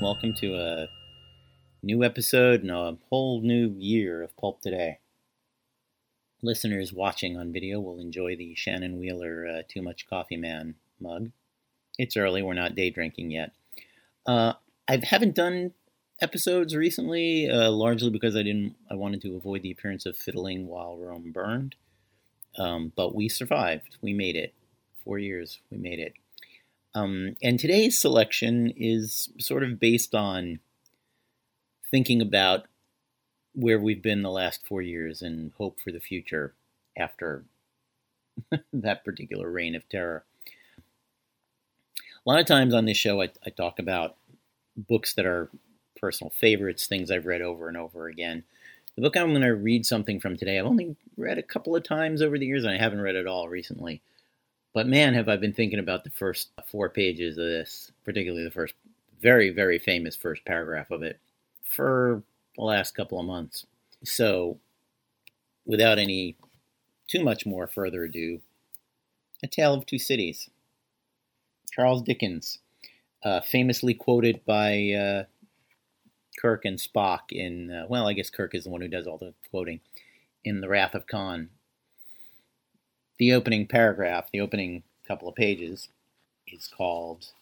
Welcome to a new episode and a whole new year of Pulp Today. Listeners watching on video will enjoy the Shannon Wheeler uh, Too Much Coffee Man mug. It's early, we're not day drinking yet. Uh, I haven't done episodes recently, uh, largely because I didn't. I wanted to avoid the appearance of fiddling while Rome burned. Um, but we survived. We made it. Four years, we made it. Um, and today's selection is sort of based on thinking about where we've been the last four years and hope for the future after that particular reign of terror. A lot of times on this show, I, I talk about books that are personal favorites, things I've read over and over again. The book I'm going to read something from today, I've only read a couple of times over the years, and I haven't read it all recently. But man, have I been thinking about the first four pages of this, particularly the first very, very famous first paragraph of it, for the last couple of months. So, without any too much more further ado, A Tale of Two Cities. Charles Dickens, uh, famously quoted by uh, Kirk and Spock in, uh, well, I guess Kirk is the one who does all the quoting, in The Wrath of Khan. The opening paragraph, the opening couple of pages, is called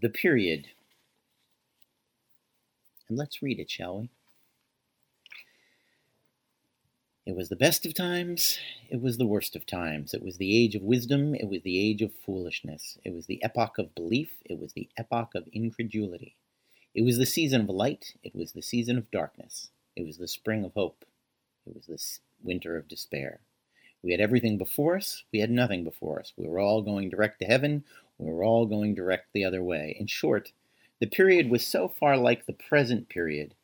The Period. And let's read it, shall we? It was the best of times, it was the worst of times. It was the age of wisdom, it was the age of foolishness. It was the epoch of belief, it was the epoch of incredulity. It was the season of light, it was the season of darkness. It was the spring of hope, it was the winter of despair. We had everything before us, we had nothing before us. We were all going direct to heaven, we were all going direct the other way. In short, the period was so far like the present period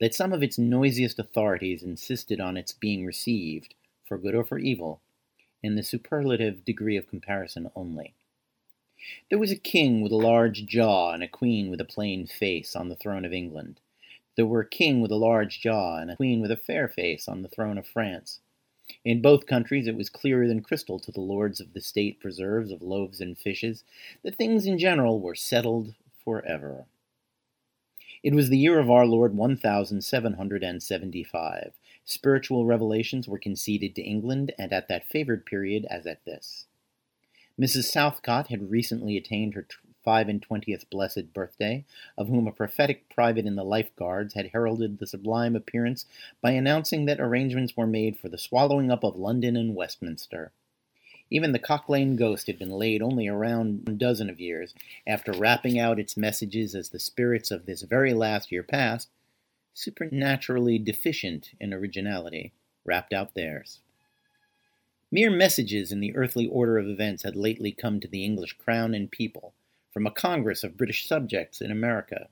that some of its noisiest authorities insisted on its being received, for good or for evil, in the superlative degree of comparison only. There was a king with a large jaw and a queen with a plain face on the throne of England. There were a king with a large jaw and a queen with a fair face on the throne of France. In both countries it was clearer than crystal to the lords of the state preserves of loaves and fishes that things in general were settled for ever. It was the year of our Lord 1775. Spiritual revelations were conceded to England, and at that favored period as at this. Mrs. Southcott had recently attained her five and twentieth blessed birthday, of whom a prophetic private in the Life Guards had heralded the sublime appearance by announcing that arrangements were made for the swallowing up of London and Westminster. Even the Cock Lane ghost had been laid only around a dozen of years after rapping out its messages as the spirits of this very last year past, supernaturally deficient in originality, rapped out theirs. Mere messages in the earthly order of events had lately come to the English crown and people from a congress of British subjects in America,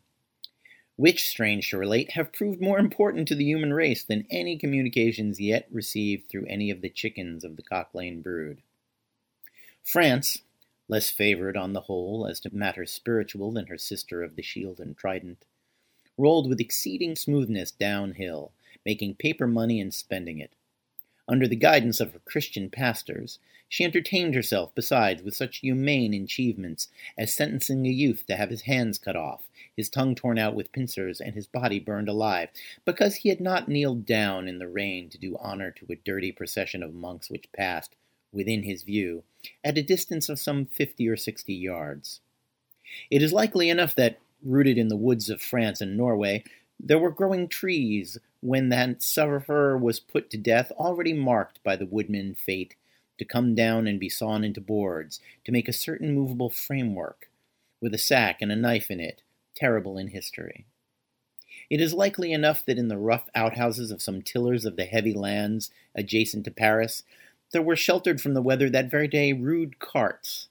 which, strange to relate, have proved more important to the human race than any communications yet received through any of the chickens of the Cock Lane brood. France, less favored on the whole as to matters spiritual than her sister of the shield and trident, rolled with exceeding smoothness downhill, making paper money and spending it. Under the guidance of her Christian pastors, she entertained herself besides with such humane achievements as sentencing a youth to have his hands cut off, his tongue torn out with pincers, and his body burned alive, because he had not kneeled down in the rain to do honor to a dirty procession of monks which passed, within his view, at a distance of some fifty or sixty yards. It is likely enough that, rooted in the woods of France and Norway, there were growing trees when that sufferer was put to death, already marked by the woodman fate to come down and be sawn into boards, to make a certain movable framework, with a sack and a knife in it, terrible in history. It is likely enough that in the rough outhouses of some tillers of the heavy lands adjacent to Paris, there were sheltered from the weather that very day rude carts,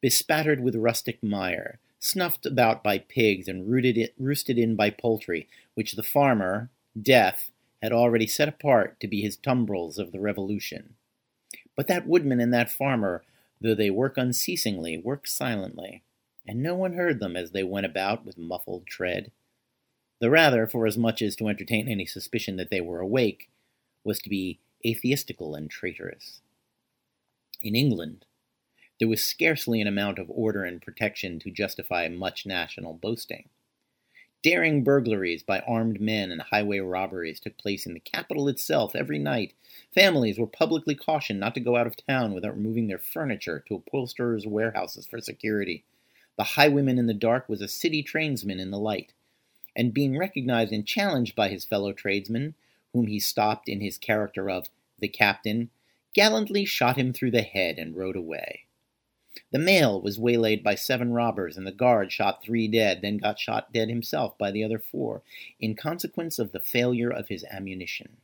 bespattered with rustic mire, snuffed about by pigs and it, roosted in by poultry, which the farmer, Death, had already set apart to be his tumbrils of the Revolution. But that woodman and that farmer, though they work unceasingly, work silently, and no one heard them as they went about with muffled tread. The rather, for as much as to entertain any suspicion that they were awake, was to be atheistical and traitorous. In England, there was scarcely an amount of order and protection to justify much national boasting. Daring burglaries by armed men and highway robberies took place in the capital itself every night. Families were publicly cautioned not to go out of town without removing their furniture to upholsterers' warehouses for security. The highwayman in the dark was a city tradesman in the light, and being recognized and challenged by his fellow tradesmen, whom he stopped in his character of the captain, gallantly shot him through the head and rode away. The mail was waylaid by seven robbers, and the guard shot three dead, then got shot dead himself by the other four, in consequence of the failure of his ammunition.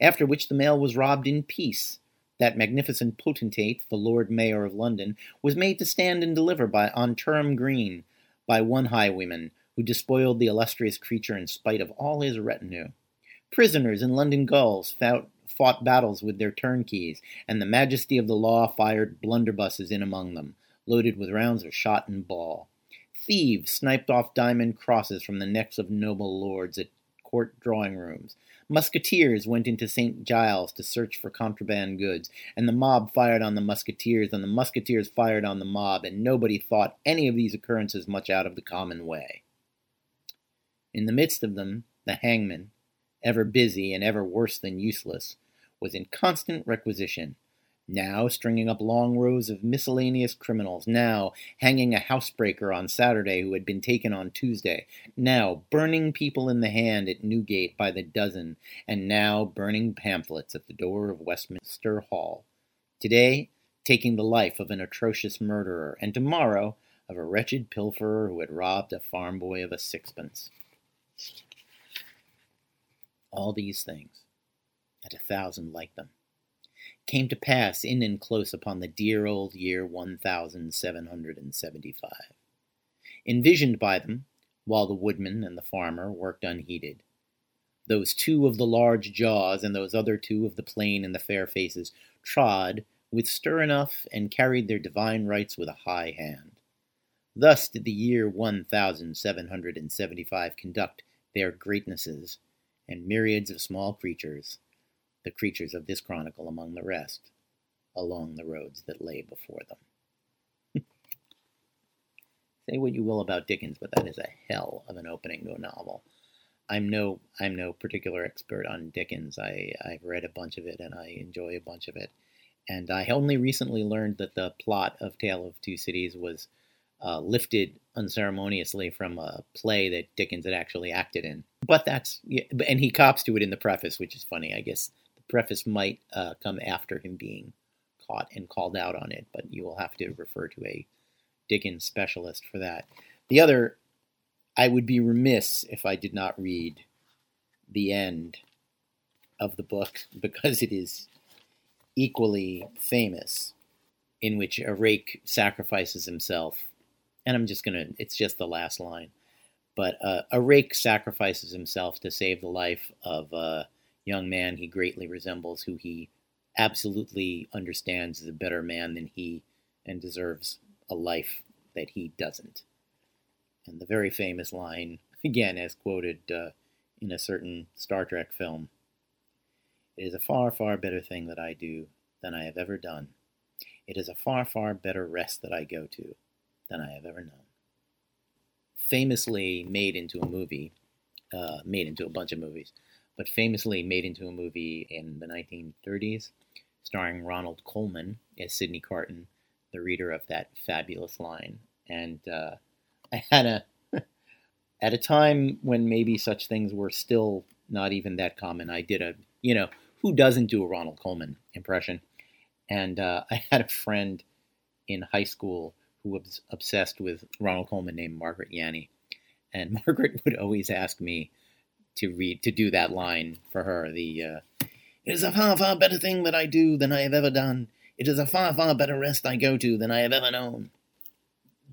After which the mail was robbed in peace. That magnificent potentate, the Lord Mayor of London, was made to stand and deliver by on Turnham Green by one highwayman, who despoiled the illustrious creature in spite of all his retinue. Prisoners in London gaols fought battles with their turnkeys, and the majesty of the law fired blunderbusses in among them, loaded with rounds of shot and ball. Thieves sniped off diamond crosses from the necks of noble lords at court drawing rooms. Musketeers went into St. Giles to search for contraband goods, and the mob fired on the musketeers, and the musketeers fired on the mob, and nobody thought any of these occurrences much out of the common way. In the midst of them, the hangman, ever busy and ever worse than useless, was in constant requisition, now stringing up long rows of miscellaneous criminals, now hanging a housebreaker on Saturday who had been taken on Tuesday, now burning people in the hand at Newgate by the dozen, and now burning pamphlets at the door of Westminster Hall. Today, taking the life of an atrocious murderer, and tomorrow of a wretched pilferer who had robbed a farm boy of a sixpence. All these things, and a thousand like them, came to pass in and close upon the dear old year 1775, envisioned by them while the woodman and the farmer worked unheeded. Those two of the large jaws and those other two of the plain and the fair faces trod with stir enough and carried their divine rights with a high hand. Thus did the year 1775 conduct their greatnesses and myriads of small creatures, the creatures of this chronicle among the rest, along the roads that lay before them. Say what you will about Dickens, but that is a hell of an opening to a novel. I'm no I'm no particular expert on Dickens. I, I've read a bunch of it and I enjoy a bunch of it. And I only recently learned that the plot of Tale of Two Cities was uh, lifted unceremoniously from a play that Dickens had actually acted in. But that's, and he cops to it in the preface, which is funny. I guess the preface might uh, come after him being caught and called out on it, but you will have to refer to a Dickens specialist for that. The other, I would be remiss if I did not read the end of the book because it is equally famous, in which a rake sacrifices himself and I'm just gonna, it's just the last line. But uh, a rake sacrifices himself to save the life of a young man he greatly resembles, who he absolutely understands is a better man than he and deserves a life that he doesn't. And the very famous line, again, as quoted uh, in a certain Star Trek film It is a far, far better thing that I do than I have ever done. It is a far, far better rest that I go to than I have ever known. Famously made into a movie, uh, made into a bunch of movies, but famously made into a movie in the 1930s, starring Ronald Colman as Sydney Carton, the reader of that fabulous line. And uh, I had a, at a time when maybe such things were still not even that common, I did a, you know, who doesn't do a Ronald Colman impression? And uh, I had a friend in high school who was obsessed with Ronald Colman named Margaret Yanny. And Margaret would always ask me to read to do that line for her. The uh, it is a far far better thing that I do than I have ever done. It is a far far better rest I go to than I have ever known.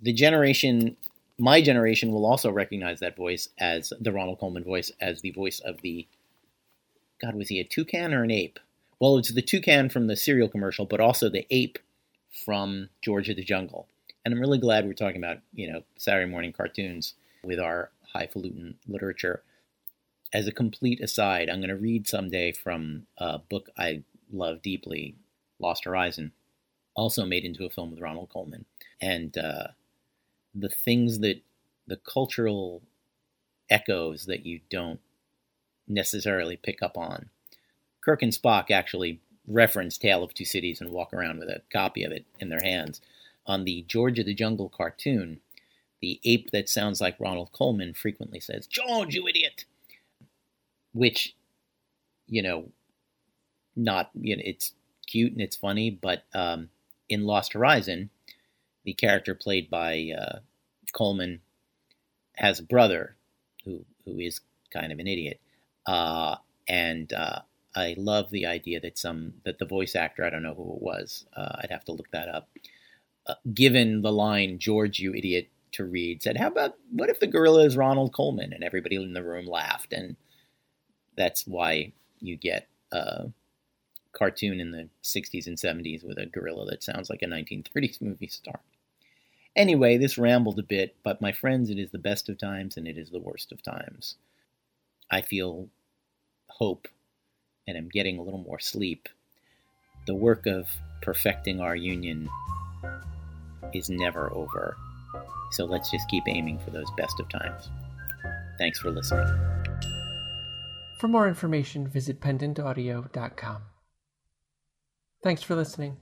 The generation, my generation, will also recognize that voice as the Ronald Colman voice as the voice of the. God, was he a toucan or an ape? Well, it's the toucan from the cereal commercial, but also the ape from George of the Jungle. And I'm really glad we're talking about, you know, Saturday morning cartoons with our highfalutin literature. as a complete aside, I'm going to read someday from a book I love deeply, Lost Horizon, also made into a film with Ronald Colman. And uh, the things that the cultural echoes that you don't necessarily pick up on. Kirk and Spock actually reference Tale of Two Cities and walk around with a copy of it in their hands. On the George of the Jungle cartoon, the ape that sounds like Ronald Colman frequently says, George, you idiot! Which, you know, not, you know, it's cute and it's funny, but um, in Lost Horizon, the character played by uh, Colman has a brother who who is kind of an idiot, uh, and uh, I love the idea that some that the voice actor I don't know who it was uh, I'd have to look that up. Given the line "George, you idiot," to read said, "How about what if the gorilla is Ronald Colman? And everybody in the room laughed, and that's why you get a cartoon in the 60s and 70s with a gorilla that sounds like a 1930s movie star. Anyway, this rambled a bit, but my friends, it is the best of times and it is the worst of times. I feel hope and am getting a little more sleep. The work of perfecting our union is never over. So let's just keep aiming for those best of times. Thanks for listening. For more information, visit pendantaudio.com. Thanks for listening.